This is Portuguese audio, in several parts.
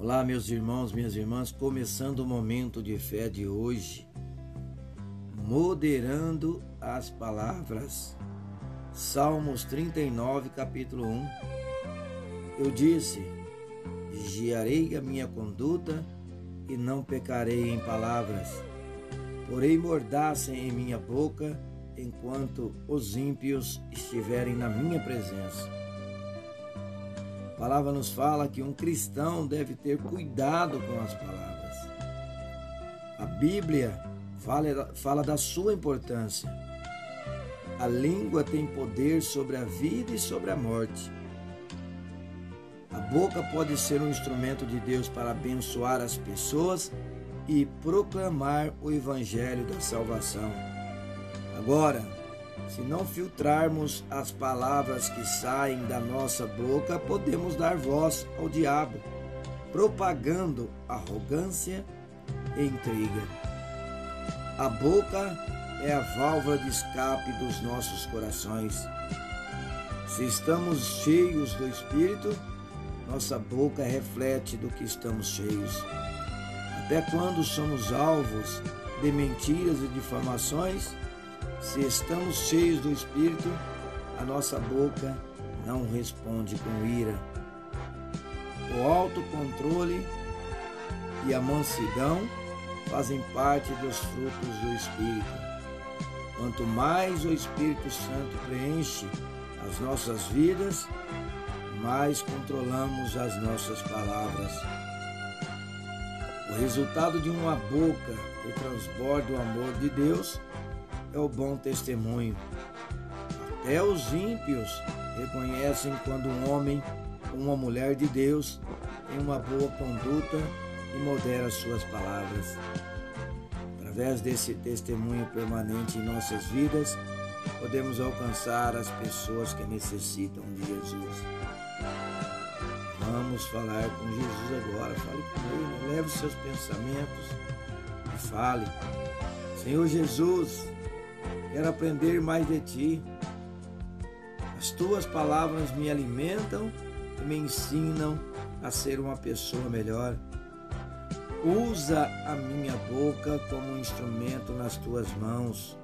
Olá, meus irmãos, minhas irmãs, começando o momento de fé de hoje, moderando as palavras. Salmos 39, capítulo 1. Eu disse: Vigiarei a minha conduta e não pecarei em palavras. Porei mordaça em minha boca enquanto os ímpios estiverem na minha presença. A palavra nos fala que um cristão deve ter cuidado com as palavras. A Bíblia fala, fala da sua importância. A língua tem poder sobre a vida e sobre a morte. A boca pode ser um instrumento de Deus para abençoar as pessoas e proclamar o evangelho da salvação. Agora, se não filtrarmos as palavras que saem da nossa boca, podemos dar voz ao diabo, propagando arrogância e intriga. A boca é a válvula de escape dos nossos corações. Se estamos cheios do Espírito, nossa boca reflete do que estamos cheios. Até quando somos alvos de mentiras e difamações, se estamos cheios do Espírito, a nossa boca não responde com ira. O autocontrole e a mansidão fazem parte dos frutos do Espírito. Quanto mais o Espírito Santo preenche as nossas vidas, mais controlamos as nossas palavras. O resultado de uma boca que transborda o amor de Deus é o bom testemunho. Até os ímpios reconhecem quando um homem ou uma mulher de Deus tem uma boa conduta e modera suas palavras. Através desse testemunho permanente em nossas vidas, podemos alcançar as pessoas que necessitam de Jesus. Vamos falar com Jesus agora. Fale com Ele, leve seus pensamentos e fale. Senhor Jesus, Quero aprender mais de ti. As tuas palavras me alimentam e me ensinam a ser uma pessoa melhor. Usa a minha boca como um instrumento nas tuas mãos.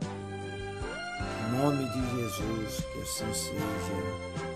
Em nome de Jesus, que assim seja.